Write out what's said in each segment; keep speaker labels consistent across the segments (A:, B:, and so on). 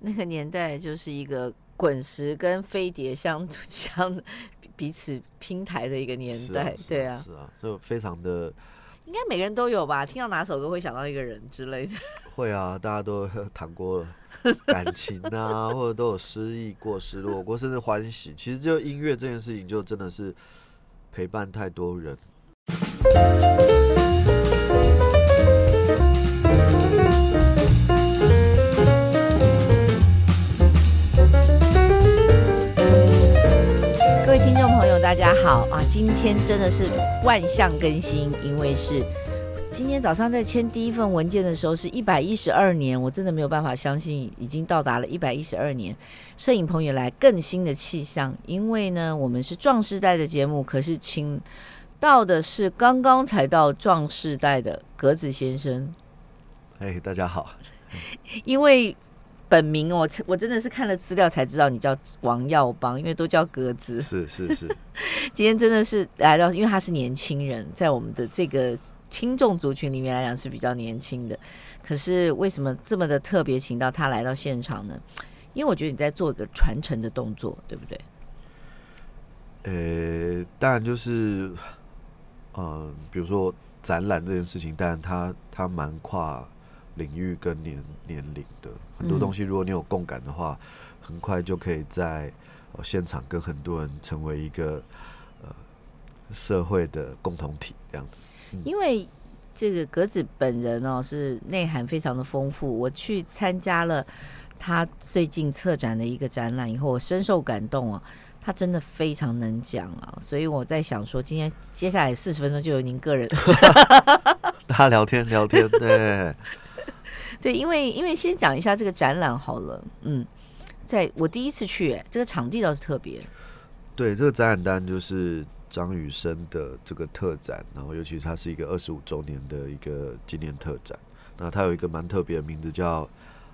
A: 那个年代就是一个滚石跟飞碟相 相彼此拼台的一个年代，对啊，
B: 是啊，就非常的，
A: 应该每个人都有吧？听到哪首歌会想到一个人之类的？
B: 会啊，大家都谈过感情啊，或者都有失意过、失落过，甚至欢喜。其实就音乐这件事情，就真的是陪伴太多人。
A: 大家好啊！今天真的是万象更新，因为是今天早上在签第一份文件的时候，是一百一十二年，我真的没有办法相信已经到达了一百一十二年。摄影棚也来更新的气象，因为呢，我们是壮世代的节目，可是请到的是刚刚才到壮世代的格子先生。
B: 哎，大家好，
A: 因为。本名我我真的是看了资料才知道你叫王耀邦，因为都叫格子。
B: 是是是，
A: 今天真的是来到，因为他是年轻人，在我们的这个听众族群里面来讲是比较年轻的。可是为什么这么的特别，请到他来到现场呢？因为我觉得你在做一个传承的动作，对不对？
B: 呃、欸，当然就是，嗯、呃，比如说展览这件事情，当然他他蛮跨。领域跟年年龄的很多东西，如果你有共感的话，嗯、很快就可以在、呃、现场跟很多人成为一个呃社会的共同体这样子。嗯、
A: 因为这个格子本人哦，是内涵非常的丰富。我去参加了他最近策展的一个展览以后，我深受感动啊。他真的非常能讲啊，所以我在想说，今天接下来四十分钟就由您个人
B: 大家聊天聊天，对。
A: 对，因为因为先讲一下这个展览好了，嗯，在我第一次去，哎，这个场地倒是特别。
B: 对，这个展览单就是张雨生的这个特展，然后尤其是它是一个二十五周年的一个纪念特展，那它有一个蛮特别的名字叫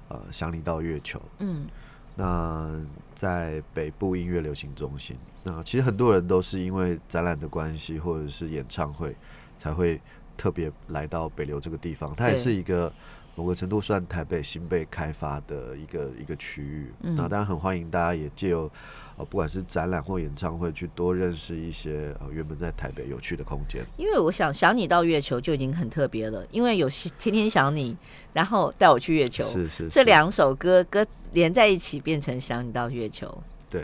B: 呃“想你到月球”，嗯，那在北部音乐流行中心，那其实很多人都是因为展览的关系或者是演唱会才会特别来到北流这个地方，它也是一个。某个程度算台北新被开发的一个一个区域，嗯、那当然很欢迎大家也借由呃不管是展览或演唱会去多认识一些呃原本在台北有趣的空间。
A: 因为我想想你到月球就已经很特别了，因为有天天想你，然后带我去月球，
B: 是是，是
A: 这两首歌歌连在一起变成想你到月球。
B: 对，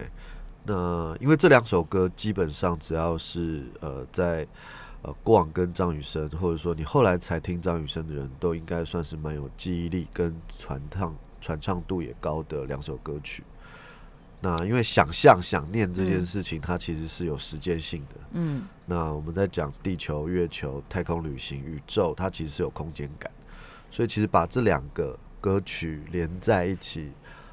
B: 那因为这两首歌基本上只要是呃在。呃，过往跟张雨生，或者说你后来才听张雨生的人都应该算是蛮有记忆力跟传唱传唱度也高的两首歌曲。那因为想象、想念这件事情，它其实是有时间性的。嗯。那我们在讲地球、月球、太空旅行、宇宙，它其实是有空间感。所以其实把这两个歌曲连在一起，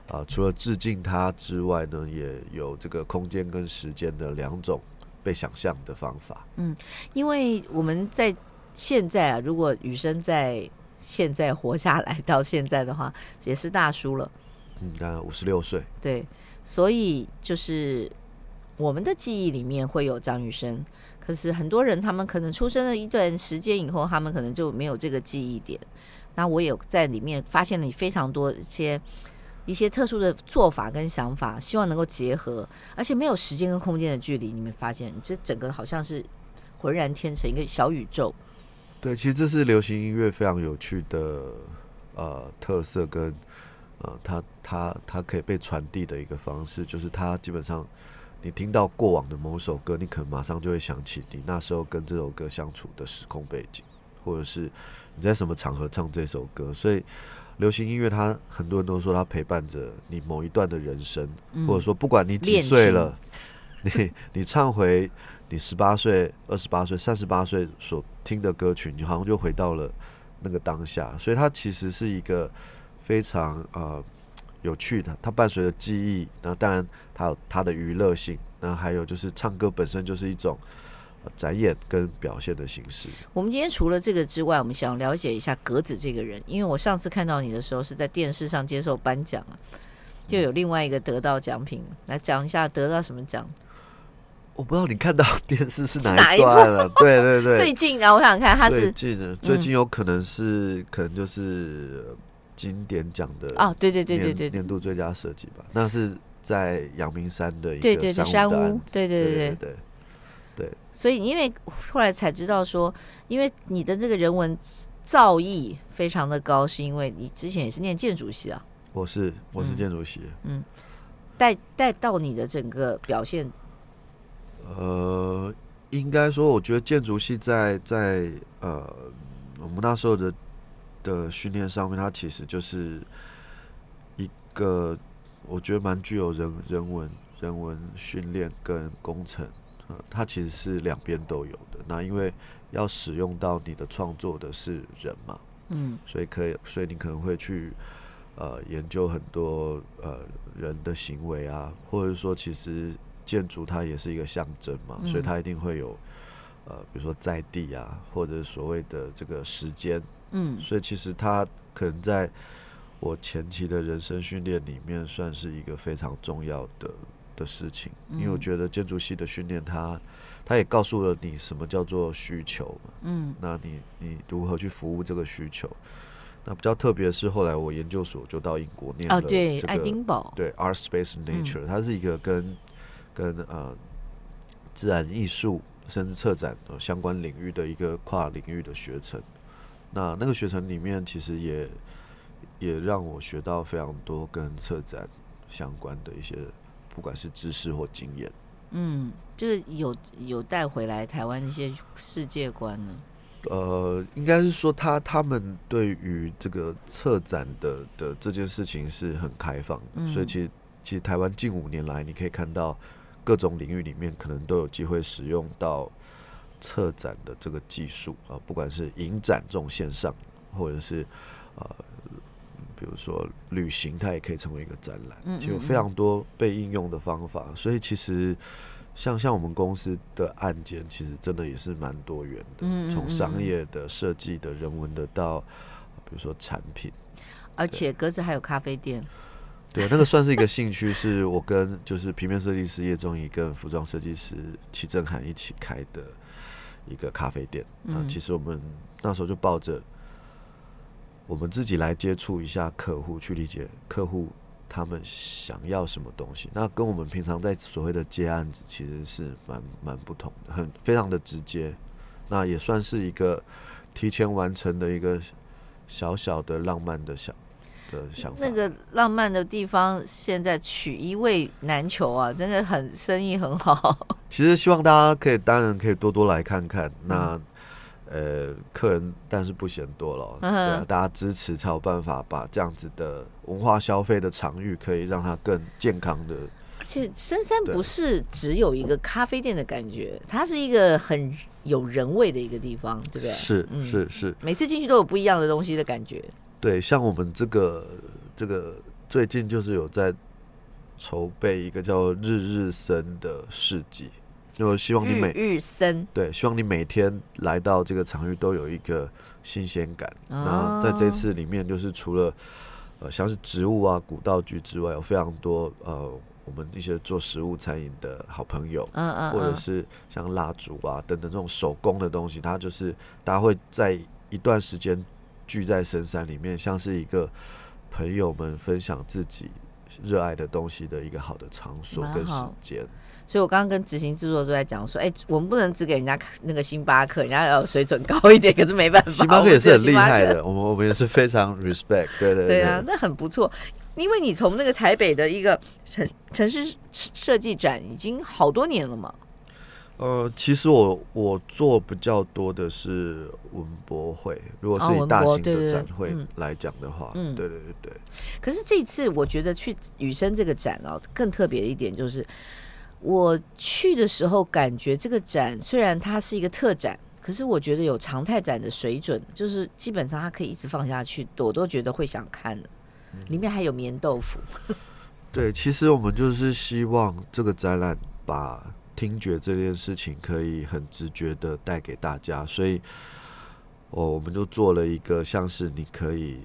B: 啊、呃，除了致敬它之外呢，也有这个空间跟时间的两种。被想象的方法，
A: 嗯，因为我们在现在啊，如果雨生在现在活下来到现在的话，也是大叔了，
B: 嗯，那五十六岁，
A: 对，所以就是我们的记忆里面会有张雨生，可是很多人他们可能出生了一段时间以后，他们可能就没有这个记忆点。那我也在里面发现了你非常多一些。一些特殊的做法跟想法，希望能够结合，而且没有时间跟空间的距离。你们发现，这整个好像是浑然天成一个小宇宙。
B: 对，其实这是流行音乐非常有趣的呃特色跟呃，它它它可以被传递的一个方式，就是它基本上你听到过往的某首歌，你可能马上就会想起你那时候跟这首歌相处的时空背景，或者是你在什么场合唱这首歌，所以。流行音乐，它很多人都说它陪伴着你某一段的人生，嗯、或者说不管你几岁了，你你唱回你十八岁、二十八岁、三十八岁所听的歌曲，你好像就回到了那个当下。所以它其实是一个非常呃有趣的，它伴随着记忆，那当然它有它的娱乐性，那还有就是唱歌本身就是一种。展演跟表现的形式。
A: 我们今天除了这个之外，我们想了解一下格子这个人，因为我上次看到你的时候是在电视上接受颁奖啊，就有另外一个得到奖品，来讲一下得到什么奖。
B: 我不知道你看到电视是哪一段了？对对对，
A: 最近啊，我想看他是
B: 最近的，最近有可能是、嗯、可能就是经典奖的
A: 哦，对对对对对，
B: 年度最佳设计吧，那是在阳明山的一
A: 个山屋，对对。对对对
B: 对。
A: 所以因为后来才知道说，因为你的这个人文造诣非常的高，是因为你之前也是念建筑系啊。
B: 我是我是建筑系，
A: 嗯，带带到你的整个表现，
B: 呃，应该说，我觉得建筑系在在呃，我们那时候的的训练上面，它其实就是一个我觉得蛮具有人人文人文训练跟工程，呃，它其实是两边都有的。那因为要使用到你的创作的是人嘛，嗯，所以可以，所以你可能会去。呃，研究很多呃人的行为啊，或者说，其实建筑它也是一个象征嘛，嗯、所以它一定会有呃，比如说在地啊，或者所谓的这个时间，嗯，所以其实它可能在我前期的人生训练里面，算是一个非常重要的的事情，嗯、因为我觉得建筑系的训练，它它也告诉了你什么叫做需求嘛，嗯，那你你如何去服务这个需求？那比较特别的是，后来我研究所就到英国念了、对，爱丁堡，对，Art Space Nature，、嗯、它是一个跟跟呃自然艺术甚至策展相关领域的一个跨领域的学程。那那个学程里面，其实也也让我学到非常多跟策展相关的一些，不管是知识或经验。嗯，
A: 就是有有带回来台湾一些世界观呢。
B: 呃，应该是说他他们对于这个策展的的这件事情是很开放，嗯、所以其实其实台湾近五年来，你可以看到各种领域里面可能都有机会使用到策展的这个技术啊，不管是影展这种线上，或者是呃，比如说旅行，它也可以成为一个展览，嗯嗯嗯，就有非常多被应用的方法，所以其实。像像我们公司的案件，其实真的也是蛮多元的，从、嗯、商业的、设计的、人文的到，比如说产品。
A: 而且格子还有咖啡店。
B: 对，那个算是一个兴趣，是我跟就是平面设计师叶仲仪跟服装设计师齐正涵一起开的一个咖啡店。嗯，其实我们那时候就抱着我们自己来接触一下客户，去理解客户。他们想要什么东西？那跟我们平常在所谓的接案子其实是蛮蛮不同的，很非常的直接。那也算是一个提前完成的一个小小的浪漫的想的想法。
A: 那个浪漫的地方现在取一位难求啊，真的很生意很好。
B: 其实希望大家可以当然可以多多来看看。那。嗯呃，客人但是不嫌多了，嗯、对啊，大家支持才有办法把这样子的文化消费的场域，可以让它更健康的。
A: 而且深山不是只有一个咖啡店的感觉，它是一个很有人味的一个地方，对不对？
B: 是是是，
A: 每次进去都有不一样的东西的感觉。
B: 对，像我们这个这个最近就是有在筹备一个叫日日生的市集。就希望你每
A: 日生
B: 对，希望你每天来到这个场域都有一个新鲜感。然后在这次里面，就是除了呃像是植物啊、古道具之外，有非常多呃我们一些做食物餐饮的好朋友，嗯嗯，或者是像蜡烛啊等等这种手工的东西，它就是大家会在一段时间聚在深山里面，像是一个朋友们分享自己热爱的东西的一个好的场所跟时间。
A: 所以，我刚刚跟执行制作都在讲说，哎、欸，我们不能只给人家那个星巴克，人家要有水准高一点。可是没办法，
B: 星巴克也是很厉害的，我们我们也是非常 respect。对对对，
A: 对啊，那很不错。因为你从那个台北的一个城城市设计展已经好多年了嘛。
B: 呃，其实我我做比较多的是文博会，如果是以大型的展会来讲的话，嗯，对对对对。
A: 可是这次我觉得去雨生这个展哦，更特别的一点就是。我去的时候，感觉这个展虽然它是一个特展，可是我觉得有常态展的水准，就是基本上它可以一直放下去，我都觉得会想看的。里面还有棉豆腐。
B: 对，其实我们就是希望这个展览把听觉这件事情可以很直觉的带给大家，所以，哦，我们就做了一个像是你可以，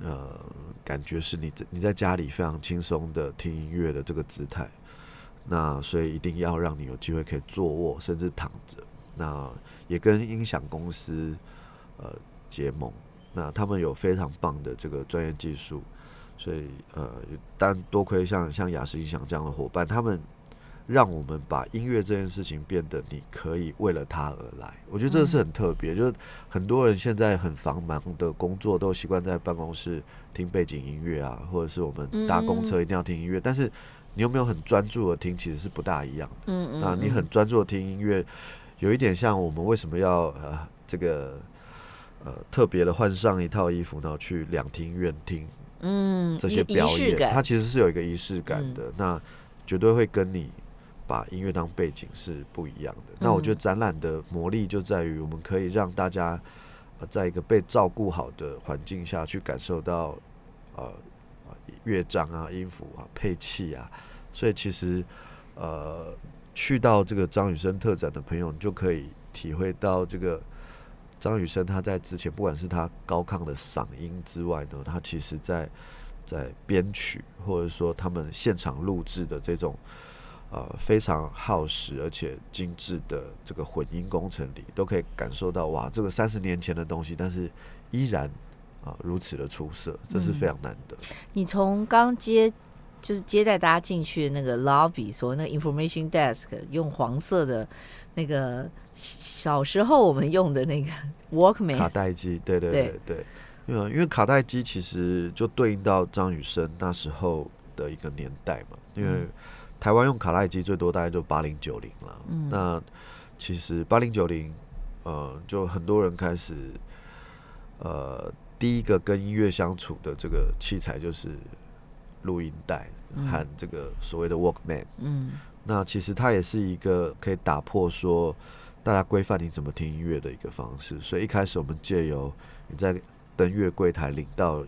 B: 呃，感觉是你你在家里非常轻松的听音乐的这个姿态。那所以一定要让你有机会可以坐卧，甚至躺着。那也跟音响公司呃结盟，那他们有非常棒的这个专业技术，所以呃，但多亏像像雅思音响这样的伙伴，他们让我们把音乐这件事情变得你可以为了它而来。我觉得这是很特别，就是很多人现在很繁忙的工作都习惯在办公室听背景音乐啊，或者是我们搭公车一定要听音乐，但是你有没有很专注的听，其实是不大一样的。嗯嗯。那你很专注的听音乐，有一点像我们为什么要呃这个。呃，特别的换上一套衣服，然后去两厅院听，嗯，这些表演，它其实是有一个仪式感的。嗯、那绝对会跟你把音乐当背景是不一样的。嗯、那我觉得展览的魔力就在于，我们可以让大家在一个被照顾好的环境下去感受到呃乐章啊、音符啊、配器啊。所以其实呃，去到这个张雨生特展的朋友，你就可以体会到这个。张雨生他在之前，不管是他高亢的嗓音之外呢，他其实在在编曲或者说他们现场录制的这种呃非常耗时而且精致的这个混音工程里，都可以感受到哇，这个三十年前的东西，但是依然啊、呃、如此的出色，这是非常难得。
A: 嗯、你从刚接就是接待大家进去的那个 lobby，说那个 information desk 用黄色的那个。小时候我们用的那个 Walkman
B: 卡带机，对对对对，因为因为卡带机其实就对应到张雨生那时候的一个年代嘛，因为台湾用卡带机最多大概就八零九零了，嗯，那其实八零九零，呃，就很多人开始，呃，第一个跟音乐相处的这个器材就是录音带和这个所谓的 Walkman，嗯，那其实它也是一个可以打破说。大家规范你怎么听音乐的一个方式，所以一开始我们借由你在登月柜台领到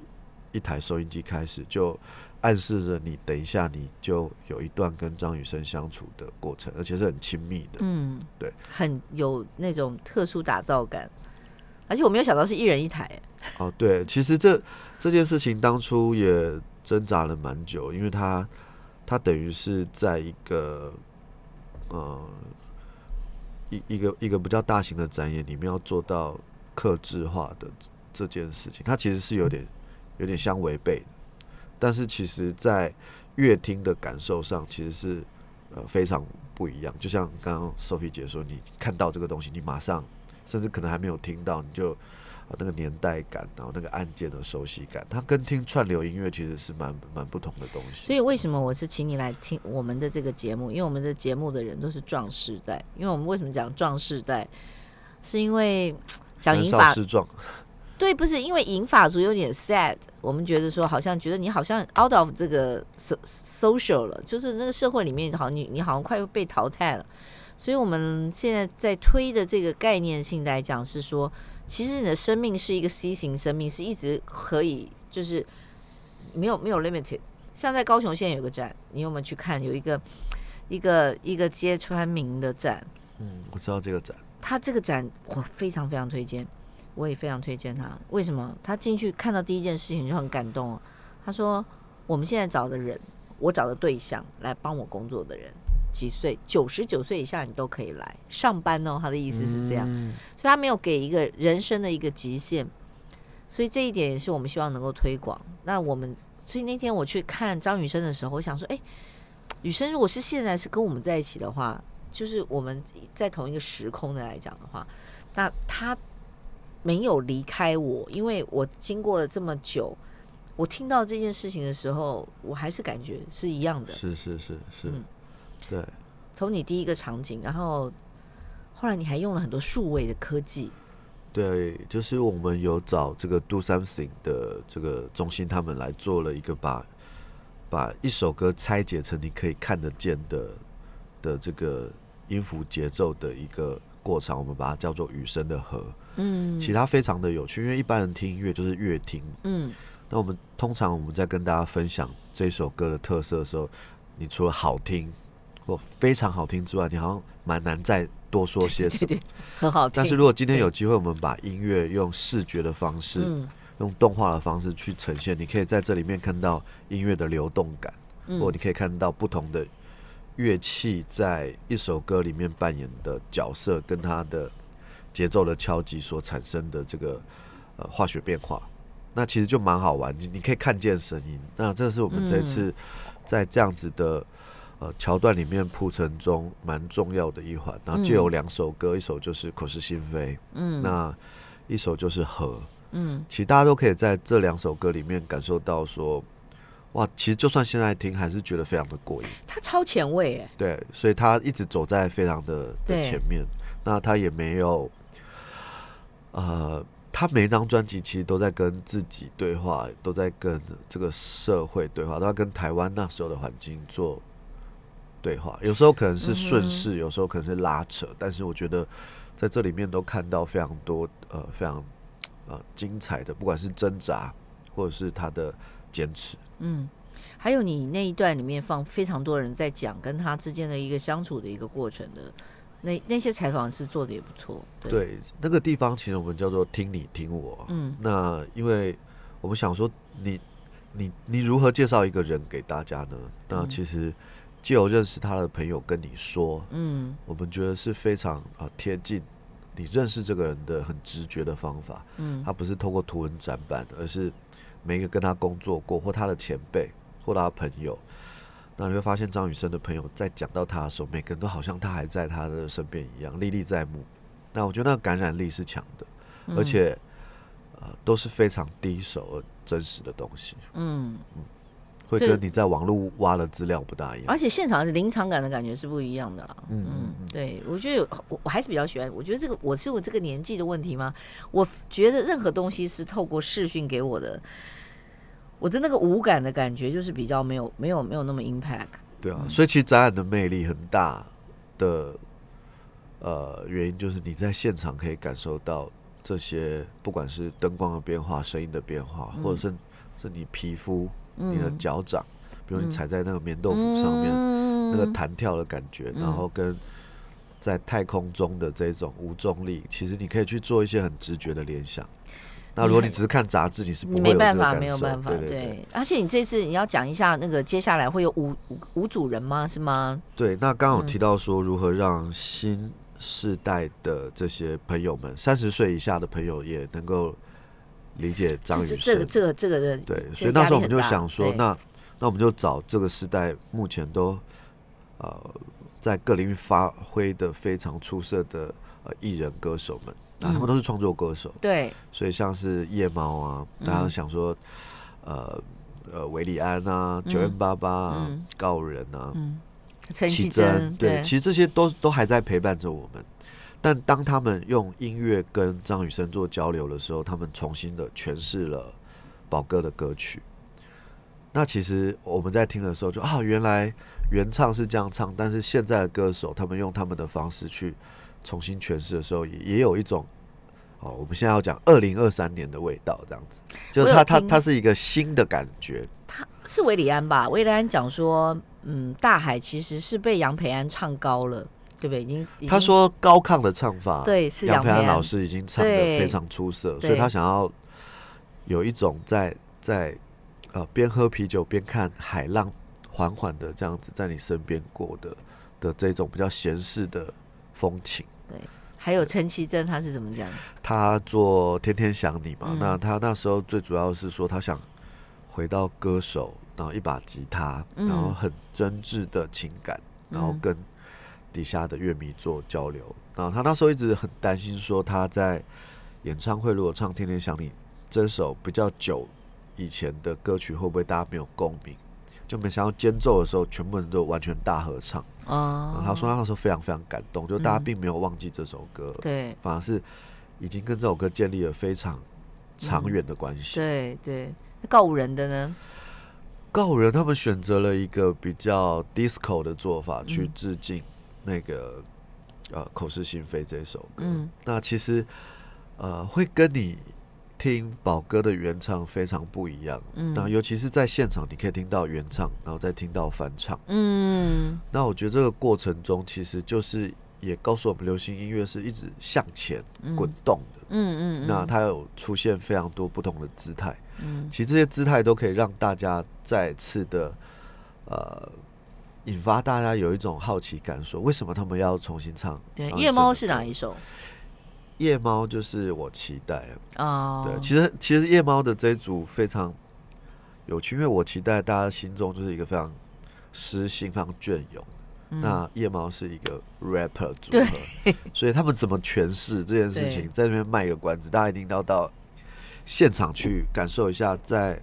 B: 一台收音机开始，就暗示着你等一下你就有一段跟张雨生相处的过程，而且是很亲密的。嗯，对，
A: 很有那种特殊打造感，而且我没有想到是一人一台。
B: 哦，对，其实这这件事情当初也挣扎了蛮久，因为他他等于是在一个呃。一一个一个比较大型的展演里面要做到克制化的这件事情，它其实是有点有点相违背的。但是其实，在乐听的感受上，其实是呃非常不一样。就像刚刚 Sophie 姐说，你看到这个东西，你马上甚至可能还没有听到，你就。啊，那个年代感，然后那个按键的熟悉感，它跟听串流音乐其实是蛮蛮不同的东西。
A: 所以为什么我是请你来听我们的这个节目？因为我们的节目的人都是壮世代。因为我们为什么讲壮世代？是因为讲银发。对，不是因为银发族有点 sad。我们觉得说，好像觉得你好像 out of 这个 social 了，就是那个社会里面，好像你你好像快被淘汰了。所以我们现在在推的这个概念性来讲，是说。其实你的生命是一个 C 型生命，是一直可以，就是没有没有 limited。像在高雄现在有个展，你有没有去看？有一个一个一个街川明的展。
B: 嗯，我知道这个展。
A: 他这个展我非常非常推荐，我也非常推荐他。为什么？他进去看到第一件事情就很感动。他说：“我们现在找的人，我找的对象来帮我工作的人。”几岁？九十九岁以下你都可以来上班哦。他的意思是这样，嗯、所以他没有给一个人生的一个极限，所以这一点也是我们希望能够推广。那我们，所以那天我去看张雨生的时候，我想说，哎，雨生如果是现在是跟我们在一起的话，就是我们在同一个时空的来讲的话，那他没有离开我，因为我经过了这么久，我听到这件事情的时候，我还是感觉是一样的。
B: 是是是是。嗯对，
A: 从你第一个场景，然后后来你还用了很多数位的科技。
B: 对，就是我们有找这个 Do Something 的这个中心，他们来做了一个把把一首歌拆解成你可以看得见的的这个音符节奏的一个过程，我们把它叫做雨声的河。嗯，其他非常的有趣，因为一般人听音乐就是乐听。嗯，那我们通常我们在跟大家分享这首歌的特色的时候，你除了好听。或非常好听之外，你好像蛮难再多说些 什么。
A: 对对对，很好听。
B: 但是如果今天有机会，我们把音乐用视觉的方式，嗯、用动画的方式去呈现，你可以在这里面看到音乐的流动感，嗯、或你可以看到不同的乐器在一首歌里面扮演的角色，跟它的节奏的敲击所产生的这个呃化学变化，那其实就蛮好玩，你你可以看见声音。那这是我们这次在这样子的呃桥段里面铺陈中蛮重要的一环。然后就有两首歌，一首就是口是心非，嗯，那一首就是和，嗯，其实大家都可以在这两首歌里面感受到说。哇，其实就算现在听，还是觉得非常的过瘾。
A: 他超前卫哎，
B: 对，所以他一直走在非常的的前面。那他也没有，呃，他每一张专辑其实都在跟自己对话，都在跟这个社会对话，都在跟台湾那时候的环境做对话。有时候可能是顺势，有时候可能是拉扯，但是我觉得在这里面都看到非常多呃非常呃精彩的，不管是挣扎或者是他的坚持。
A: 嗯，还有你那一段里面放非常多人在讲跟他之间的一个相处的一个过程的，那那些采访是做的也不错。对，
B: 对，那个地方其实我们叫做听你听我。嗯，那因为我们想说你，你你你如何介绍一个人给大家呢？那其实既有认识他的朋友跟你说，嗯，我们觉得是非常啊贴近你认识这个人的很直觉的方法。嗯，他不是透过图文展板，而是。每一个跟他工作过，或他的前辈，或他的朋友，那你会发现张雨生的朋友在讲到他的时候，每个人都好像他还在他的身边一样，历历在目。那我觉得那个感染力是强的，而且、呃、都是非常第一手而真实的东西。嗯嗯，会跟你在网络挖的资料不大一样，
A: 而且现场的临场感的感觉是不一样的啦。嗯嗯，对，我觉得我我还是比较喜欢。我觉得这个我是我这个年纪的问题吗？我觉得任何东西是透过视讯给我的。我的那个无感的感觉就是比较没有没有没有那么 impact。
B: 对啊，所以其实展览的魅力很大的，呃，原因就是你在现场可以感受到这些，不管是灯光的变化、声音的变化，或者是是你皮肤、你的脚掌，比如你踩在那个棉豆腐上面，那个弹跳的感觉，然后跟在太空中的这种无重力，其实你可以去做一些很直觉的联想。那如果你只是看杂志，你是没办法，没有办法，对。
A: 而且你这次你要讲一下那个接下来会有五五五组人吗？是吗？
B: 对，那刚刚有提到说如何让新世代的这些朋友们，三十岁以下的朋友也能够理解张雨生。
A: 这个这个这个的，
B: 对，所以那时候我们就想说，那那我们就找这个时代目前都呃在各领域发挥的非常出色的呃艺人歌手们。啊，他们都是创作歌手，
A: 对，
B: 所以像是夜猫啊，大家都想说，呃呃，韦礼安啊，九零八八啊，告人啊，
A: 陈绮贞，
B: 对，其实这些都都还在陪伴着我们。但当他们用音乐跟张雨生做交流的时候，他们重新的诠释了宝哥的歌曲。那其实我们在听的时候就啊，原来原唱是这样唱，但是现在的歌手他们用他们的方式去。重新诠释的时候，也也有一种哦，我们现在要讲二零二三年的味道，这样子，就是他他他是一个新的感觉。
A: 他是韦礼安吧？韦礼安讲说，嗯，大海其实是被杨培安唱高了，对不对？已经，
B: 他说高亢的唱法，
A: 对，是杨培安
B: 老师已经唱的非常出色，所以他想要有一种在在呃边喝啤酒边看海浪缓缓的这样子在你身边过的的这种比较闲适的风情。
A: 对，还有陈绮贞，他是怎么讲？
B: 他做《天天想你》嘛，嗯、那他那时候最主要是说他想回到歌手，然后一把吉他，嗯、然后很真挚的情感，然后跟底下的乐迷做交流。嗯、然后他那时候一直很担心说他在演唱会如果唱《天天想你》这首比较久以前的歌曲，会不会大家没有共鸣？就没想到间奏的时候，全部人都完全大合唱。哦，他说他那时候非常非常感动，就大家并没有忘记这首歌，对，反而是已经跟这首歌建立了非常长远的关系。
A: 对对，告五人的呢？
B: 告五人他们选择了一个比较 disco 的做法，去致敬那个呃口是心非这首歌。嗯，那其实呃会跟你。听宝哥的原唱非常不一样，嗯，那尤其是在现场，你可以听到原唱，然后再听到翻唱，嗯，那我觉得这个过程中，其实就是也告诉我们，流行音乐是一直向前滚动的，嗯嗯，那它有出现非常多不同的姿态，嗯，其实这些姿态都可以让大家再次的，呃，引发大家有一种好奇感，说为什么他们要重新唱？
A: 对，夜猫是哪一首？
B: 夜猫就是我期待
A: 哦。
B: 对，其实其实夜猫的这一组非常有趣，因为我期待大家心中就是一个非常诗心、非常隽永。嗯、那夜猫是一个 rapper 组合，所以他们怎么诠释这件事情，在那边卖一个关子，大家一定要到现场去感受一下，在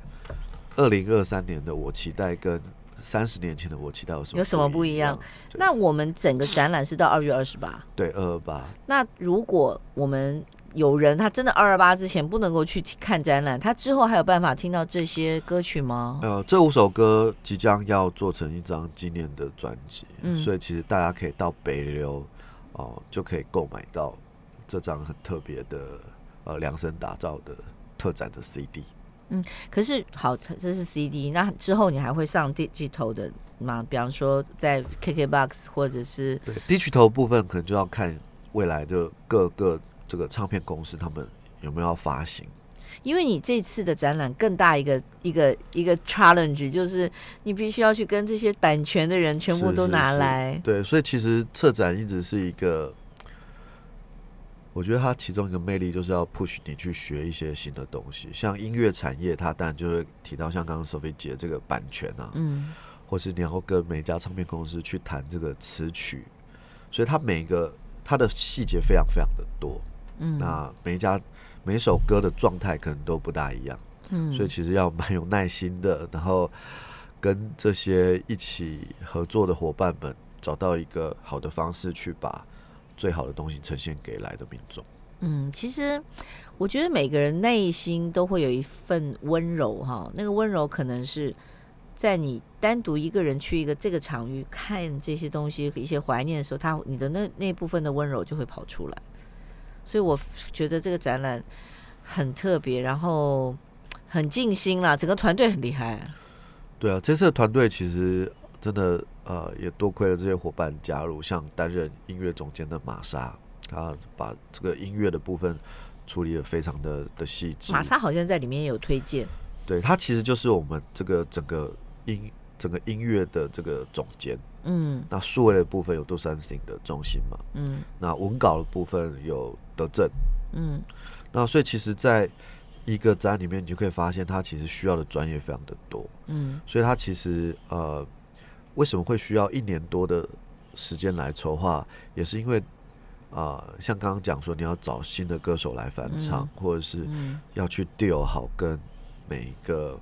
B: 二零二三年的我期待跟三十年前的我期待有什么
A: 有什么不一样？那我们整个展览是到二月二十八，
B: 对，二二八。
A: 那如果我们有人他真的二二八之前不能够去看展览，他之后还有办法听到这些歌曲吗？
B: 呃，这五首歌即将要做成一张纪念的专辑，嗯，所以其实大家可以到北流哦、呃，就可以购买到这张很特别的呃量身打造的特展的 CD。
A: 嗯，可是好，这是 CD，那之后你还会上 Digital 的吗？比方说在 KKBOX 或者是
B: 对 Digital 部分，可能就要看未来的各个这个唱片公司他们有没有要发行。
A: 因为你这次的展览更大一个一个一个 challenge，就是你必须要去跟这些版权的人全部都拿来。
B: 是是是对，所以其实策展一直是一个。我觉得它其中一个魅力就是要 push 你去学一些新的东西，像音乐产业，它当然就会提到像刚刚 Sophie 姐这个版权啊，嗯，或是你要跟每家唱片公司去谈这个词曲，所以它每一个它的细节非常非常的多，嗯，那每一家每一首歌的状态可能都不大一样，嗯，所以其实要蛮有耐心的，然后跟这些一起合作的伙伴们找到一个好的方式去把。最好的东西呈现给来的民众。
A: 嗯，其实我觉得每个人内心都会有一份温柔哈，那个温柔可能是在你单独一个人去一个这个场域看这些东西一些怀念的时候，他你的那那部分的温柔就会跑出来。所以我觉得这个展览很特别，然后很尽心啦，整个团队很厉害。
B: 对啊，这次的团队其实真的。呃，也多亏了这些伙伴加入，像担任音乐总监的玛莎，他把这个音乐的部分处理的非常的的细致。
A: 玛莎好像在里面也有推荐，
B: 对，他其实就是我们这个整个音整个音乐的这个总监。嗯，那数位的部分有杜三星的中心嘛，嗯，那文稿的部分有德正，嗯，那所以其实在一个展里面，你就可以发现他其实需要的专业非常的多，嗯，所以他其实呃。为什么会需要一年多的时间来筹划？也是因为啊、呃，像刚刚讲说，你要找新的歌手来翻唱，嗯、或者是要去 deal 好跟每一个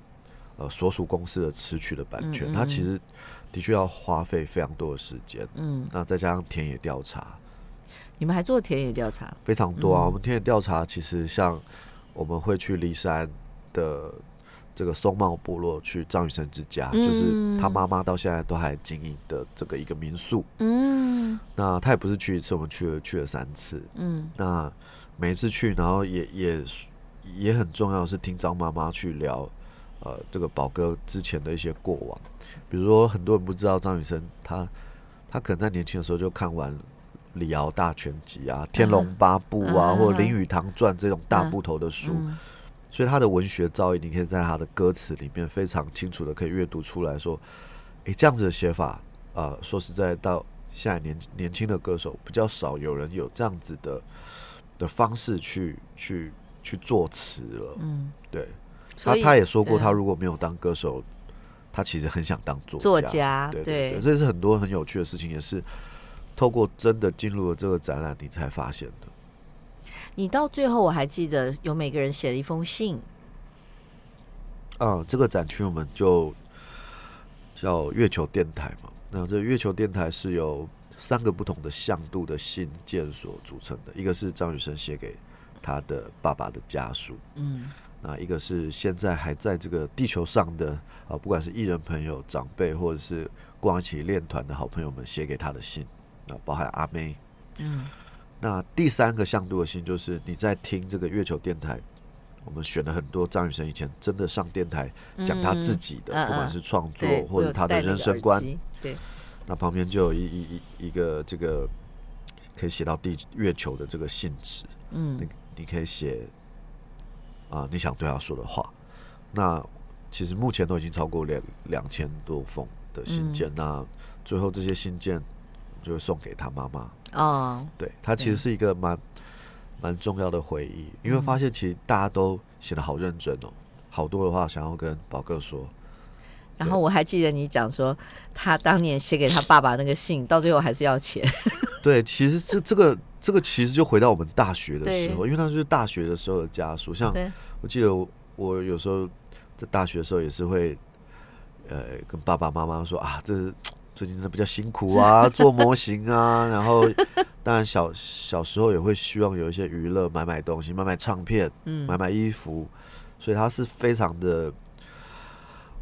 B: 呃所属公司的词曲的版权，嗯嗯、它其实的确要花费非常多的时间。嗯，那再加上田野调查，
A: 你们还做田野调查？
B: 非常多啊！嗯、我们田野调查其实像我们会去骊山的。这个松茂部落去张雨生之家，嗯、就是他妈妈到现在都还经营的这个一个民宿。嗯，那他也不是去一次，我们去了去了三次。嗯，那每一次去，然后也也也很重要是听张妈妈去聊，呃，这个宝哥之前的一些过往。比如说，很多人不知道张雨生，他他可能在年轻的时候就看完李敖大全集啊、天龙八部啊，嗯、或者林语堂传这种大部头的书。嗯嗯所以他的文学造诣，你可以在他的歌词里面非常清楚的可以阅读出来说，诶、欸，这样子的写法，啊、呃，说实在，到现在年年轻的歌手比较少有人有这样子的的方式去去去作词了。嗯，对。他他也说过，他如果没有当歌手，他其实很想当作家。
A: 作家，对对
B: 对，这是很多很有趣的事情，也是透过真的进入了这个展览，你才发现的。
A: 你到最后，我还记得有每个人写了一封信。
B: 啊，这个展区我们就叫月球电台嘛。那这月球电台是由三个不同的向度的信件所组成的，一个是张雨生写给他的爸爸的家属，嗯，那一个是现在还在这个地球上的啊，不管是艺人朋友、长辈，或者是跟我一起练团的好朋友们写给他的信，啊，包含阿妹，嗯。那第三个向度的信，就是你在听这个月球电台，我们选了很多张雨生以前真的上电台讲他自己的，嗯、不管是创作或者他的人生观。
A: 对，
B: 那旁边就有一一一一个这个可以写到地月球的这个信纸，嗯，你你可以写啊你想对他说的话。那其实目前都已经超过两两千多封的信件，嗯、那最后这些信件就会送给他妈妈。哦，对，他其实是一个蛮蛮重要的回忆，因为发现其实大家都写得好认真哦，好多的话想要跟宝哥说。
A: 然后我还记得你讲说，他当年写给他爸爸那个信，到最后还是要钱。
B: 对，其实这这个这个其实就回到我们大学的时候，因为那是大学的时候的家书。像我记得我，我有时候在大学的时候也是会，呃，跟爸爸妈妈说啊，这最近真的比较辛苦啊，做模型啊。然后当然小小时候也会希望有一些娱乐，买买东西，买买唱片，嗯，买买衣服。所以他是非常的。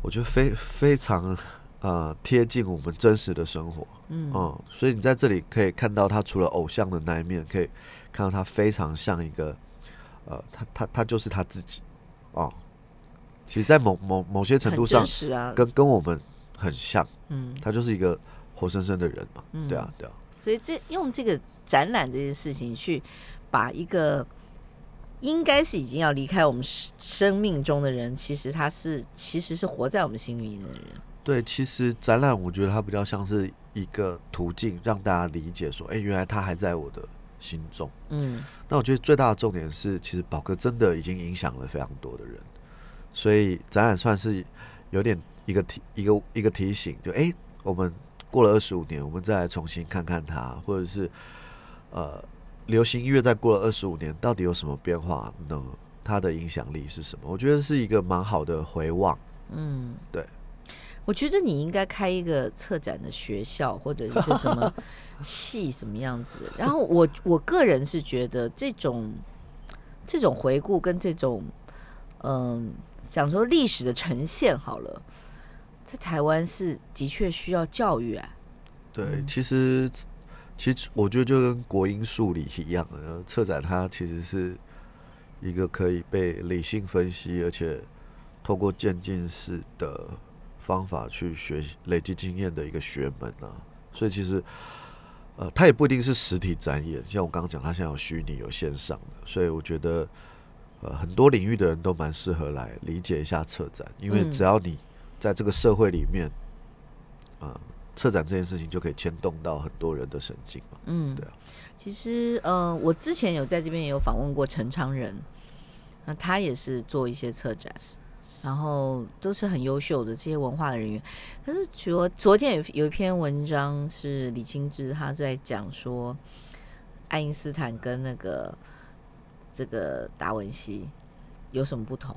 B: 我觉得非非常呃贴近我们真实的生活，嗯，嗯，所以你在这里可以看到他除了偶像的那一面，可以看到他非常像一个呃，他他他就是他自己哦。其实，在某某某些程度上，啊、跟跟我们很像，嗯，他就是一个活生生的人嘛，嗯、对啊，对啊。
A: 所以这用这个展览这件事情去把一个。应该是已经要离开我们生命中的人，其实他是其实是活在我们心里的人。
B: 对，其实展览我觉得它比较像是一个途径，让大家理解说，哎，原来他还在我的心中。嗯，那我觉得最大的重点是，其实宝哥真的已经影响了非常多的人，所以展览算是有点一个提一个一个提醒，就哎，我们过了二十五年，我们再来重新看看它，或者是呃。流行音乐在过了二十五年，到底有什么变化呢？它的影响力是什么？我觉得是一个蛮好的回望。嗯，对。
A: 我觉得你应该开一个策展的学校，或者一个什么系什么样子。然后我我个人是觉得这种这种回顾跟这种嗯，想说历史的呈现，好了，在台湾是的确需要教育啊。
B: 对，嗯、其实。其实我觉得就跟国英数理一样的，策展它其实是一个可以被理性分析，而且透过渐进式的方法去学习、累积经验的一个学门啊。所以其实，呃，它也不一定是实体展演，像我刚刚讲，它现在有虚拟、有线上的。所以我觉得，呃，很多领域的人都蛮适合来理解一下策展，因为只要你在这个社会里面，啊、呃。策展这件事情就可以牵动到很多人的神经嘛。嗯，对啊。
A: 其实，嗯、呃，我之前有在这边也有访问过陈昌仁，那他也是做一些策展，然后都是很优秀的这些文化的人员。可是昨昨天有有一篇文章是李清志他在讲说，爱因斯坦跟那个这个达文西有什么不同？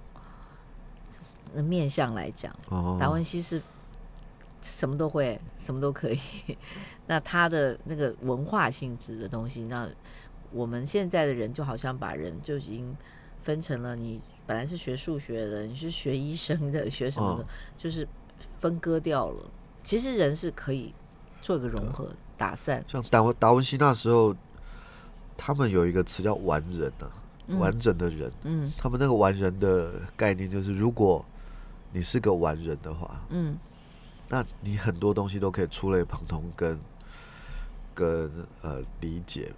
A: 就是面相来讲，哦、达文西是。什么都会，什么都可以。那他的那个文化性质的东西，那我们现在的人就好像把人就已经分成了，你本来是学数学的，你是学医生的，学什么的，就是分割掉了。其实人是可以做一个融合、打散。
B: 像达文达文西那时候，他们有一个词叫“完人”啊，完整的人。嗯，他们那个“完人”的概念就是，如果你是个完人的话，嗯。那你很多东西都可以触类旁通跟，跟跟呃理解，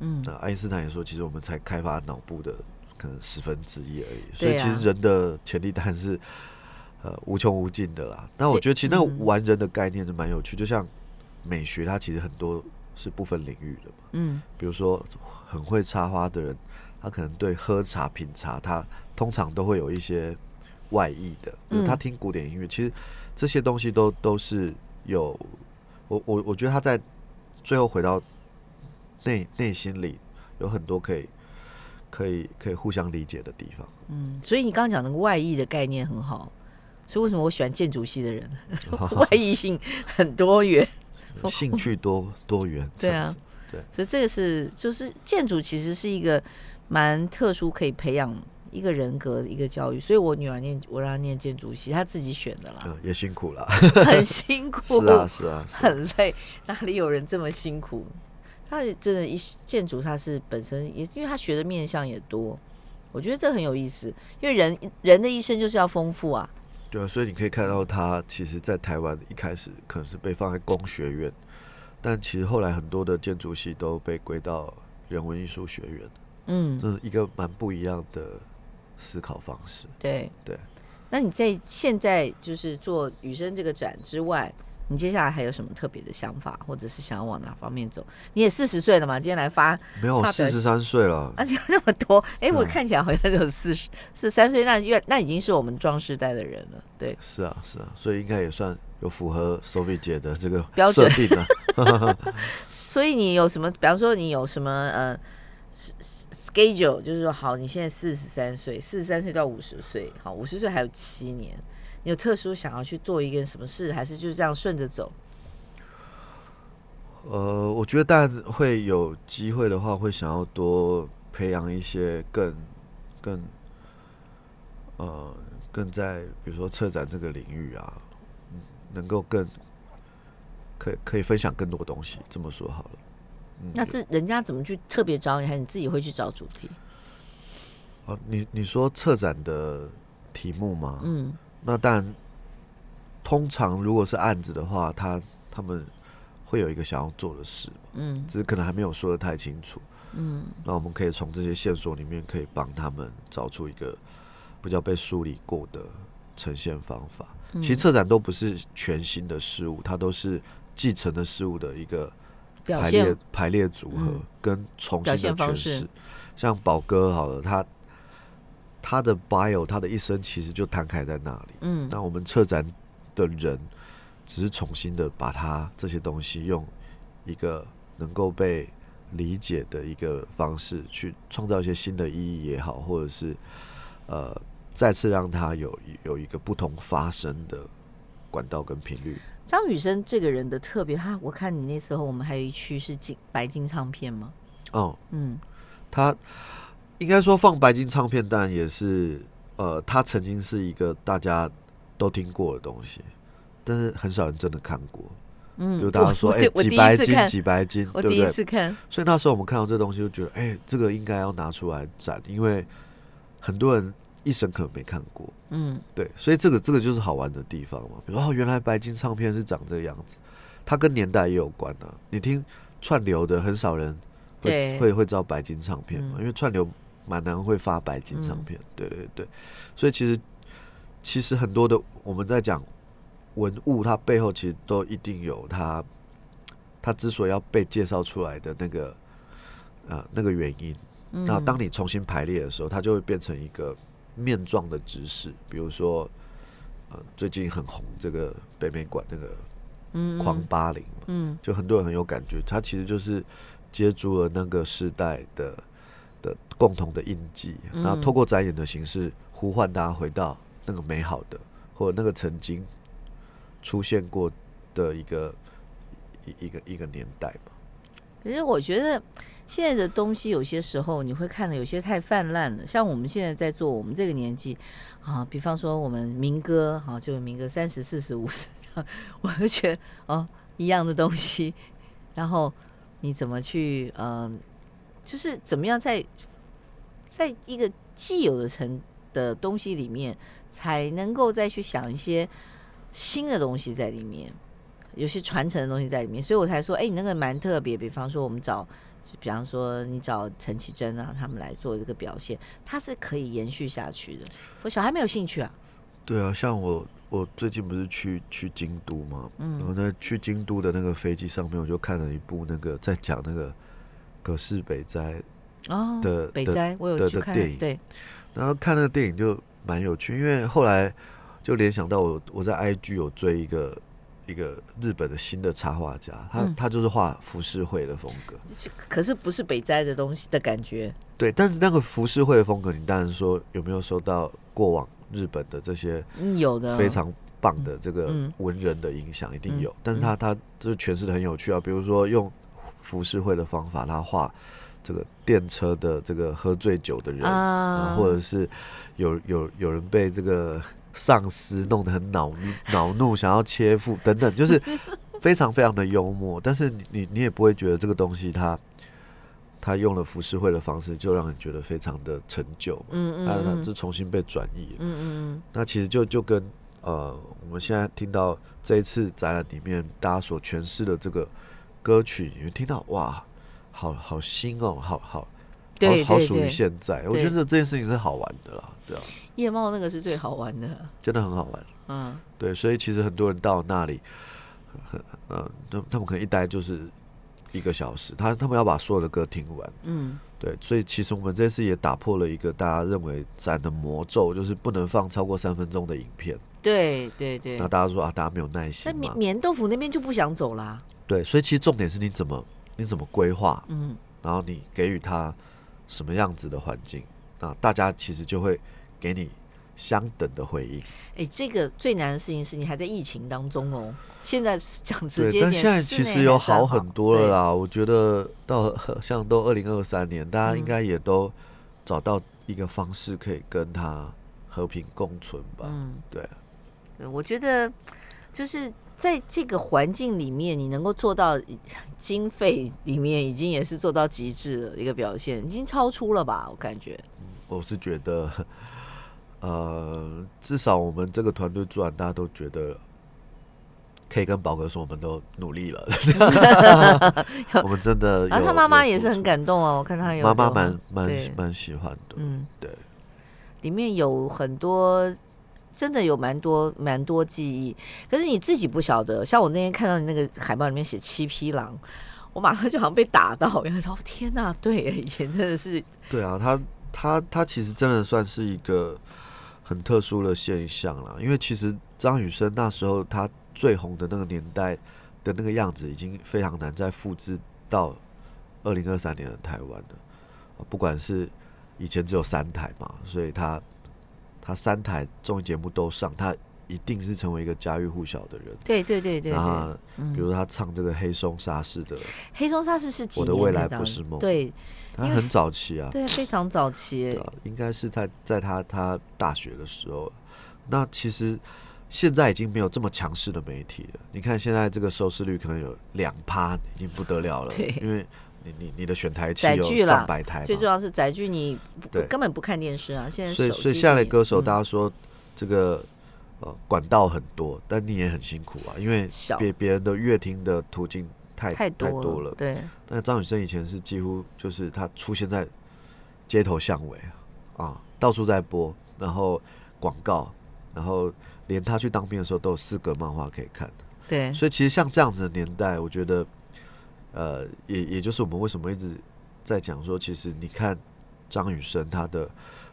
B: 嗯，那爱因斯坦也说，其实我们才开发脑部的可能十分之一而已，所以其实人的潜力当然是呃无穷无尽的啦。那我觉得其实那个完人的概念是蛮有趣，就像美学，它其实很多是不分领域的嘛，嗯，比如说很会插花的人，他可能对喝茶品茶，他通常都会有一些外溢的，他听古典音乐，其实。这些东西都都是有，我我我觉得他在最后回到内内心里有很多可以可以可以互相理解的地方。嗯，
A: 所以你刚刚讲那个外溢的概念很好，所以为什么我喜欢建筑系的人？外溢性很多元，
B: 兴趣多多元。
A: 对啊，对，所以这个是就是建筑其实是一个蛮特殊可以培养。一个人格的一个教育，所以我女儿念，我让她念建筑系，她自己选的啦，
B: 嗯、也辛苦了，
A: 很辛苦，
B: 是啊是啊，
A: 很累，哪里有人这么辛苦？她真的，一建筑，她是本身也，因为她学的面相也多，我觉得这很有意思，因为人人的一生就是要丰富啊。
B: 对啊，所以你可以看到，她其实，在台湾一开始可能是被放在工学院，但其实后来很多的建筑系都被归到人文艺术学院，嗯，这是一个蛮不一样的。思考方式，
A: 对
B: 对。
A: 那你在现在就是做雨生这个展之外，你接下来还有什么特别的想法，或者是想要往哪方面走？你也四十岁了嘛？今天来发
B: 没有四十三岁了，
A: 而且那么多，哎、欸，我看起来好像有四十四十三岁，那越那已经是我们壮世代的人了。对，
B: 是啊，是啊，所以应该也算有符合 Sophie 姐的这个标准了。
A: 所以你有什么？比方说你有什么呃 schedule，就是说好，你现在四十三岁，四十三岁到五十岁，好，五十岁还有七年。你有特殊想要去做一件什么事，还是就这样顺着走？
B: 呃，我觉得，但会有机会的话，会想要多培养一些更、更，呃，更在比如说策展这个领域啊，能够更可可以分享更多东西。这么说好了，
A: 那是人家怎么去特别找你，还是你自己会去找主题？
B: 哦，呃，你你说策展的题目吗？嗯。那当然，通常如果是案子的话，他他们会有一个想要做的事，嗯，只是可能还没有说的太清楚，嗯，那我们可以从这些线索里面，可以帮他们找出一个比较被梳理过的呈现方法。嗯、其实策展都不是全新的事物，它都是继承的事物的一个排列排列组合跟重新的诠释。像宝哥好了，他。他的 bio，他的一生其实就摊开在那里。嗯，那我们策展的人只是重新的把他这些东西用一个能够被理解的一个方式去创造一些新的意义也好，或者是呃再次让他有有一个不同发生的管道跟频率。
A: 张雨生这个人的特别，他我看你那时候我们还有一区是金白金唱片吗？
B: 哦，嗯，他。应该说放白金唱片，但也是呃，他曾经是一个大家都听过的东西，但是很少人真的看过。嗯，就大家说，哎、欸，几白金，几白金，对不对？所以那时候我们看到这东西，就觉得，哎、欸，这个应该要拿出来展，因为很多人一生可能没看过。嗯，对，所以这个这个就是好玩的地方嘛。比如说，哦，原来白金唱片是长这个样子，它跟年代也有关的、啊。你听串流的，很少人会会会知道白金唱片嘛，嗯、因为串流。蛮难会发白金唱片，嗯、对对对，所以其实其实很多的我们在讲文物，它背后其实都一定有它，它之所以要被介绍出来的那个啊、呃、那个原因。嗯、那当你重新排列的时候，它就会变成一个面状的知识。比如说，呃，最近很红这个北美馆那个狂八零，嗯，就很多人很有感觉，它其实就是接住了那个时代的。的共同的印记，然后透过展演的形式呼唤大家回到那个美好的，或者那个曾经出现过的一个一一个一个年代嘛。
A: 可是我觉得现在的东西有些时候你会看的有些太泛滥了，像我们现在在做我们这个年纪啊，比方说我们民歌哈，就是民歌三十四十五十，我就觉得哦一样的东西，然后你怎么去嗯？就是怎么样在在一个既有的层的东西里面，才能够再去想一些新的东西在里面，有些传承的东西在里面，所以我才说，哎，你那个蛮特别。比方说，我们找，比方说你找陈绮贞啊，他们来做这个表现，它是可以延续下去的。我小孩没有兴趣啊。
B: 对啊，像我，我最近不是去去京都嘛，嗯，然后在去京都的那个飞机上面，我就看了一部那个在讲那个。葛饰北斋哦的北斋，我有去看电影，对，然后看那个电影就蛮有趣，因为后来就联想到我我在 IG 有追一个一个日本的新的插画家，他、嗯、他就是画浮世绘的风格，
A: 可是不是北斋的东西的感觉，
B: 对，但是那个浮世绘的风格，你当然说有没有受到过往日本的这些
A: 有的。
B: 非常棒的这个文人的影响，一定有，但是他他就是诠释的很有趣啊，比如说用。浮世绘的方法，他画这个电车的这个喝醉酒的人，uh, 啊，或者是有有有人被这个上司弄得很恼怒，恼怒想要切腹等等，就是 非常非常的幽默。但是你你你也不会觉得这个东西他他用了浮世绘的方式，就让人觉得非常的陈旧。嗯嗯，他他就重新被转译。嗯嗯，那其实就就跟呃我们现在听到这一次展览里面大家所诠释的这个。歌曲你会听到哇，好好新哦，好好，对，好属于现在。我觉得这件事情是好玩的啦，对啊。
A: 夜猫那个是最好玩的，
B: 真的很好玩。嗯，对，所以其实很多人到那里，呃，他他们可能一待就是一个小时，他他们要把所有的歌听完。
A: 嗯，
B: 对，所以其实我们这次也打破了一个大家认为展的魔咒，就是不能放超过三分钟的影片。
A: 对对对。
B: 那大家说啊，大家没有耐心。
A: 那棉豆腐那边就不想走啦。
B: 对，所以其实重点是你怎么你怎么规划，
A: 嗯，
B: 然后你给予他什么样子的环境，那大家其实就会给你。相等的回应。
A: 哎，这个最难的事情是你还在疫情当中哦。现在讲直接点，
B: 但现在其实有好很多了啦。我觉得到 像都二零二三年，大家应该也都找到一个方式可以跟他和平共存吧。
A: 嗯，
B: 对。
A: 我觉得就是在这个环境里面，你能够做到经费里面已经也是做到极致的一个表现，已经超出了吧？我感觉。
B: 我是觉得。呃，至少我们这个团队做完，大家都觉得可以跟宝哥说，我们都努力了。我们真的，
A: 然后他妈妈也是很感动哦。我看他有
B: 妈妈蛮蛮蛮喜欢的。
A: 嗯，
B: 对，
A: 里面有很多，真的有蛮多蛮多记忆。可是你自己不晓得，像我那天看到你那个海报里面写七匹狼，我马上就好像被打到，然后说天哪，对，以前真的是。
B: 对啊，他他他其实真的算是一个。很特殊的现象啦，因为其实张雨生那时候他最红的那个年代的那个样子，已经非常难再复制到二零二三年的台湾了。不管是以前只有三台嘛，所以他他三台综艺节目都上，他一定是成为一个家喻户晓的人。
A: 对对对
B: 对，比如他唱这个黑松沙士的《
A: 黑松沙士》是
B: 我的未来不是梦。
A: 对。
B: 他很早期啊，
A: 对，非常早期，
B: 应该是在在他他大学的时候。那其实现在已经没有这么强势的媒体了。你看现在这个收视率可能有两趴，已经不得了了。
A: 对，
B: 因为你你你的选台器有上百台，
A: 最重要是载具，你根本不看电视啊。现在
B: 所以所以现在的歌手，大家说这个呃管道很多，但你也很辛苦啊，因为别别人的乐听的途径。太太多，太多了，
A: 对。
B: 但张雨生以前是几乎就是他出现在街头巷尾啊，到处在播，然后广告，然后连他去当兵的时候都有四格漫画可以看。
A: 对，
B: 所以其实像这样子的年代，我觉得，呃，也也就是我们为什么一直在讲说，其实你看张雨生他的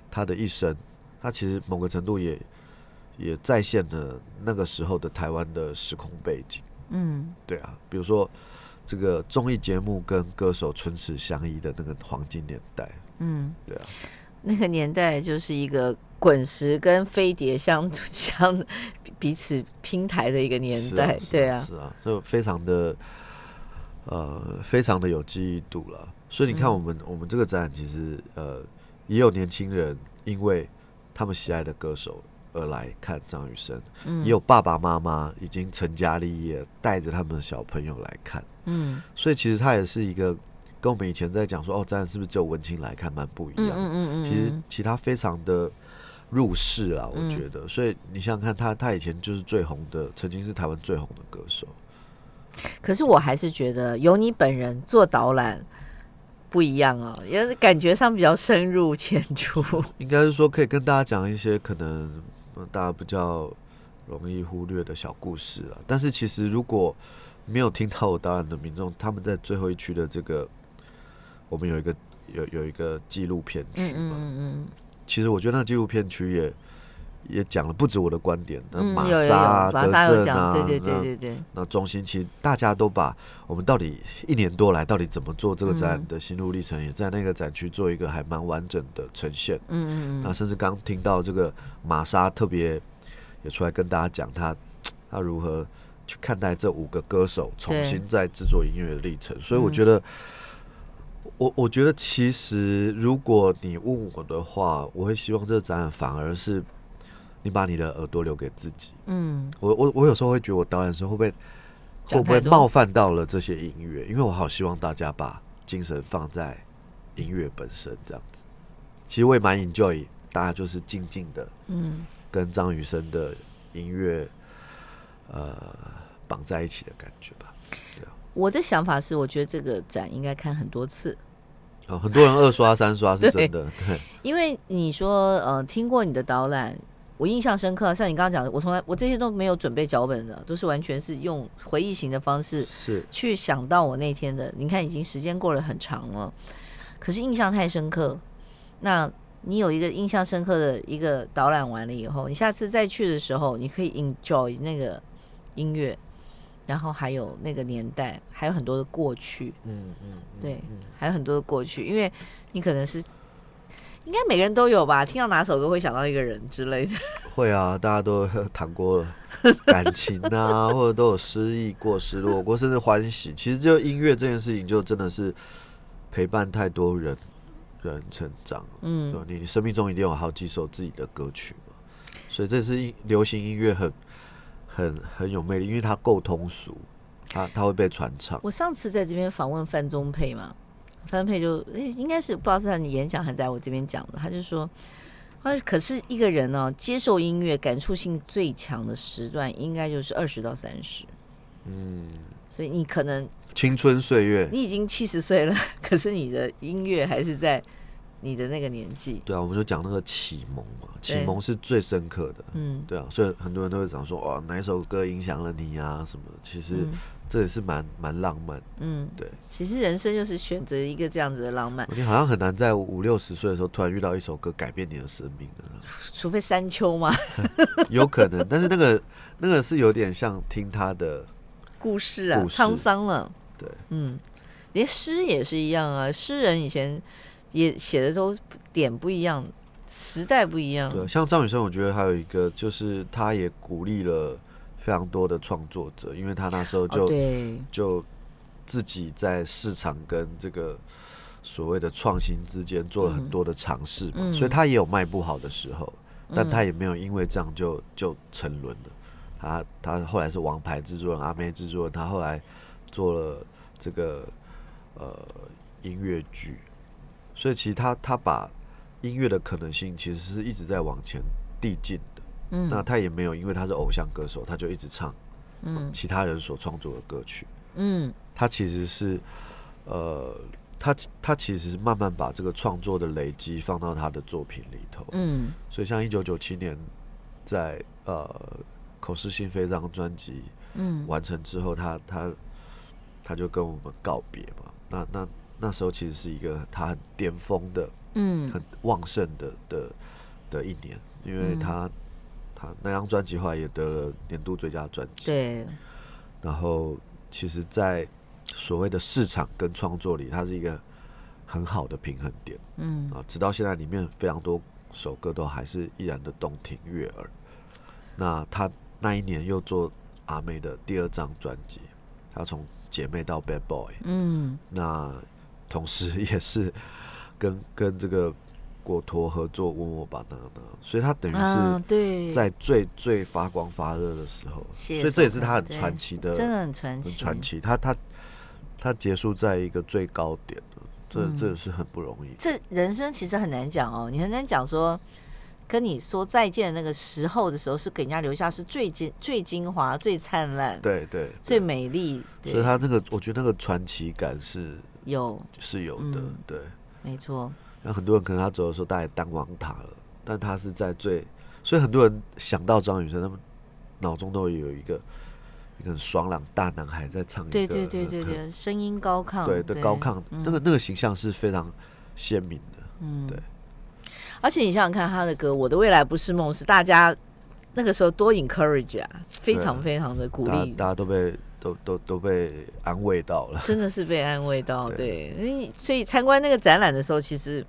B: 他的一生，他其实某个程度也也再现了那个时候的台湾的时空背景。
A: 嗯，
B: 对啊，比如说。这个综艺节目跟歌手唇齿相依的那个黄金年代，
A: 嗯，
B: 对啊，
A: 那个年代就是一个滚石跟飞碟相 相彼此拼台的一个年代，对啊，
B: 是啊，就非常的呃，非常的有记忆度了。所以你看，我们、嗯、我们这个展其实呃，也有年轻人因为他们喜爱的歌手。而来看张雨生，嗯，也有爸爸妈妈已经成家立业，带着他们的小朋友来看，
A: 嗯，
B: 所以其实他也是一个跟我们以前在讲说，哦，这样是不是只有文青来看，蛮不一样的，
A: 嗯嗯嗯，
B: 其实其他非常的入世啊，我觉得，嗯，所以你想想看，他他以前就是最红的，曾经是台湾最红的歌手，
A: 可是我还是觉得有你本人做导览。不一样哦，也是感觉上比较深入浅出。
B: 应该是说可以跟大家讲一些可能大家比较容易忽略的小故事啊。但是其实如果没有听到我导览的民众，他们在最后一区的这个，我们有一个有有一个纪录片区嘛，嗯嗯嗯，其实我觉得那纪录片区也。也讲了不止我的观点，那玛莎啊、德正啊，
A: 对对对对对，
B: 那中心其实大家都把我们到底一年多来到底怎么做这个展的心路历程，也在那个展区做一个还蛮完整的呈现。
A: 嗯嗯，
B: 那甚至刚听到这个玛莎特别也出来跟大家讲他他如何去看待这五个歌手重新再制作音乐的历程。所以我觉得，我我觉得其实如果你问我的话，我会希望这个展览反而是。你把你的耳朵留给自己。
A: 嗯，
B: 我我我有时候会觉得我导演的时候会不会会不会冒犯到了这些音乐？因为我好希望大家把精神放在音乐本身这样子。其实我也蛮 enjoy，大家就是静静的，
A: 嗯，跟
B: 张雨生的音乐呃绑在一起的感觉吧。对啊，
A: 我的想法是，我觉得这个展应该看很多次。
B: 哦，很多人二刷三刷是真的，对，
A: 因为你说呃听过你的导览。我印象深刻，像你刚刚讲的，我从来我这些都没有准备脚本的，都是完全是用回忆型的方式
B: 是
A: 去想到我那天的。你看，已经时间过了很长了，可是印象太深刻。那你有一个印象深刻的一个导览完了以后，你下次再去的时候，你可以 enjoy 那个音乐，然后还有那个年代，还有很多的过去。
B: 嗯嗯，
A: 对，还有很多的过去，因为你可能是应该每个人都有吧，听到哪首歌会想到一个人之类的。
B: 会啊，大家都谈过感情啊，或者都有失意过、失落过，甚至欢喜。其实就音乐这件事情，就真的是陪伴太多人。人成长，嗯，对，你生命中一定有好几首自己的歌曲嘛，所以这是流行音乐很、很、很有魅力，因为它够通俗，它它会被传唱。
A: 我上次在这边访问范宗沛嘛，范宗沛就应该是不知道是他的演讲还是在我这边讲的，他就说，他说可是一个人呢、哦，接受音乐感触性最强的时段，应该就是二十到三十，嗯，所以你可能。
B: 青春岁月，
A: 你已经七十岁了，可是你的音乐还是在你的那个年纪。
B: 对啊，我们就讲那个启蒙嘛，启蒙是最深刻的。嗯，对啊，所以很多人都会讲说，哇，哪一首歌影响了你啊？什么？其实这也是蛮蛮浪漫。嗯，对。
A: 其实人生就是选择一个这样子的浪漫。
B: 你好像很难在五六十岁的时候突然遇到一首歌改变你的生命的，
A: 除非山丘嘛。
B: 有可能，但是那个那个是有点像听他的
A: 故事啊，沧桑了。
B: 对，
A: 嗯，连诗也是一样啊。诗人以前也写的都点不一样，时代不一样。
B: 对，像张雨生，我觉得还有一个就是，他也鼓励了非常多的创作者，因为他那时候就、哦、就自己在市场跟这个所谓的创新之间做了很多的尝试嘛，嗯、所以他也有卖不好的时候，嗯、但他也没有因为这样就就沉沦了。他他后来是王牌制作人、阿妹制作人，他后来做了。这个呃音乐剧，所以其实他他把音乐的可能性其实是一直在往前递进的。嗯，那他也没有因为他是偶像歌手，他就一直唱嗯。其他人所创作的歌曲。嗯，他其实是呃他他其实是慢慢把这个创作的累积放到他的作品里头。嗯，所以像一九九七年在呃口是心非这张专辑嗯。完成之后，他他。他就跟我们告别嘛，那那那时候其实是一个他很巅峰的，嗯，很旺盛的的的一年，因为他、嗯、他那张专辑后来也得了年度最佳专辑，对。然后其实，在所谓的市场跟创作里，它是一个很好的平衡点，嗯啊，直到现在里面非常多首歌都还是依然的动听悦耳。那他那一年又做阿妹的第二张专辑，他从姐妹到 Bad Boy，嗯，那同时也是跟跟这个果陀合作《问我吧》那那，所以他等于是在最最发光发热的时候，所以这也是他很传奇的，
A: 真的很传奇，
B: 很传奇。他他他结束在一个最高点，这这是很不容易。
A: 这人生其实很难讲哦，你很难讲说。跟你说再见的那个时候的时候，是给人家留下是最精、最精华、最灿烂，
B: 对对，
A: 最美丽。
B: 所以他那个，我觉得那个传奇感是
A: 有，
B: 是有的，对，
A: 没错。
B: 那很多人可能他走的时候，大概当王塔了，但他是在最，所以很多人想到张雨生，他们脑中都有一个一个很爽朗大男孩在唱，
A: 对对对对对，声音高亢，
B: 对对高亢，那个那个形象是非常鲜明的，嗯，对。
A: 而且你想想看，他的歌《我的未来不是梦》是大家那个时候多 encourage 啊，非常非常的鼓励，
B: 大家都被都都都被安慰到了，
A: 真的是被安慰到。对，对，所以参观那个展览的时候，其实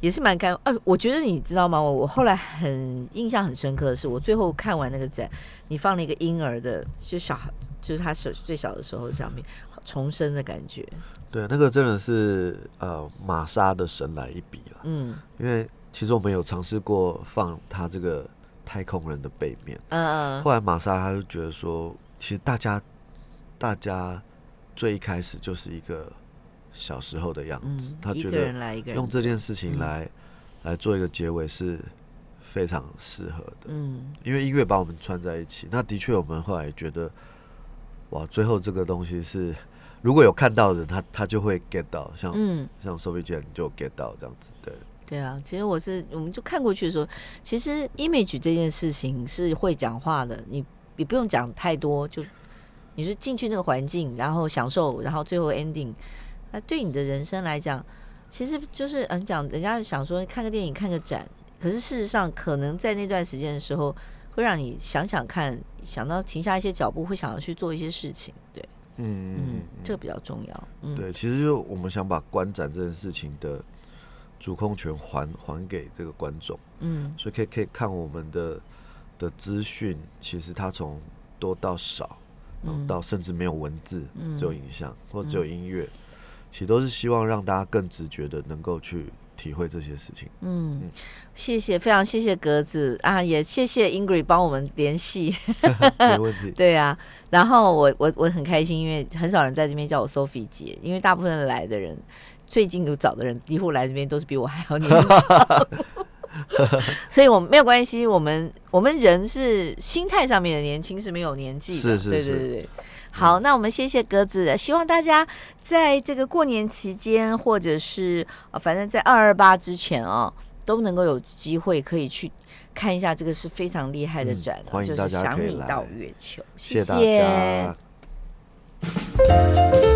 A: 也是蛮感。呃，我觉得你知道吗？我我后来很印象很深刻的是，我最后看完那个展，你放了一个婴儿的，就小孩，就是他小最小的时候上面重生的感觉。
B: 对，那个真的是呃玛莎的神来一笔了。嗯，因为。其实我们有尝试过放他这个太空人的背面，嗯，后来玛莎他就觉得说，其实大家大家最一开始就是一个小时候的样子，他觉得用这件事情来来做一个结尾是非常适合的，嗯，因为音乐把我们串在一起。那的确，我们后来觉得，哇，最后这个东西是如果有看到的人，他他就会 get 到，像嗯像 Sophie 姐你就 get 到这样子，对。
A: 对啊，其实我是，我们就看过去的时候，其实 image 这件事情是会讲话的，你你不用讲太多，就你是进去那个环境，然后享受，然后最后 ending，那对你的人生来讲，其实就是嗯讲，人家想说看个电影，看个展，可是事实上可能在那段时间的时候，会让你想想看，想到停下一些脚步，会想要去做一些事情，对，嗯嗯，这个比较重要，嗯，
B: 对，其实就我们想把观展这件事情的。主控权还还给这个观众，嗯，所以可以可以看我们的的资讯，其实它从多到少，到甚至没有文字，只有影像或只有音乐，其实都是希望让大家更直觉的能够去体会这些事情。
A: 嗯，谢谢，非常谢谢格子啊，也谢谢 Ingrid 帮我们联系，
B: 没问题。
A: 对啊，然后我我我很开心，因为很少人在这边叫我 Sophie 姐，因为大部分来的人。最近有找的人，几乎来这边都是比我还要年长，所以我们没有关系。我们我们人是心态上面的年轻是没有年纪的，
B: 是是是，
A: 对对对。好，那我们谢谢鸽子，希望大家在这个过年期间，或者是反正在二二八之前啊，都能够有机会可以去看一下这个是非常厉害的展，就是想你到月球，
B: 谢谢大家。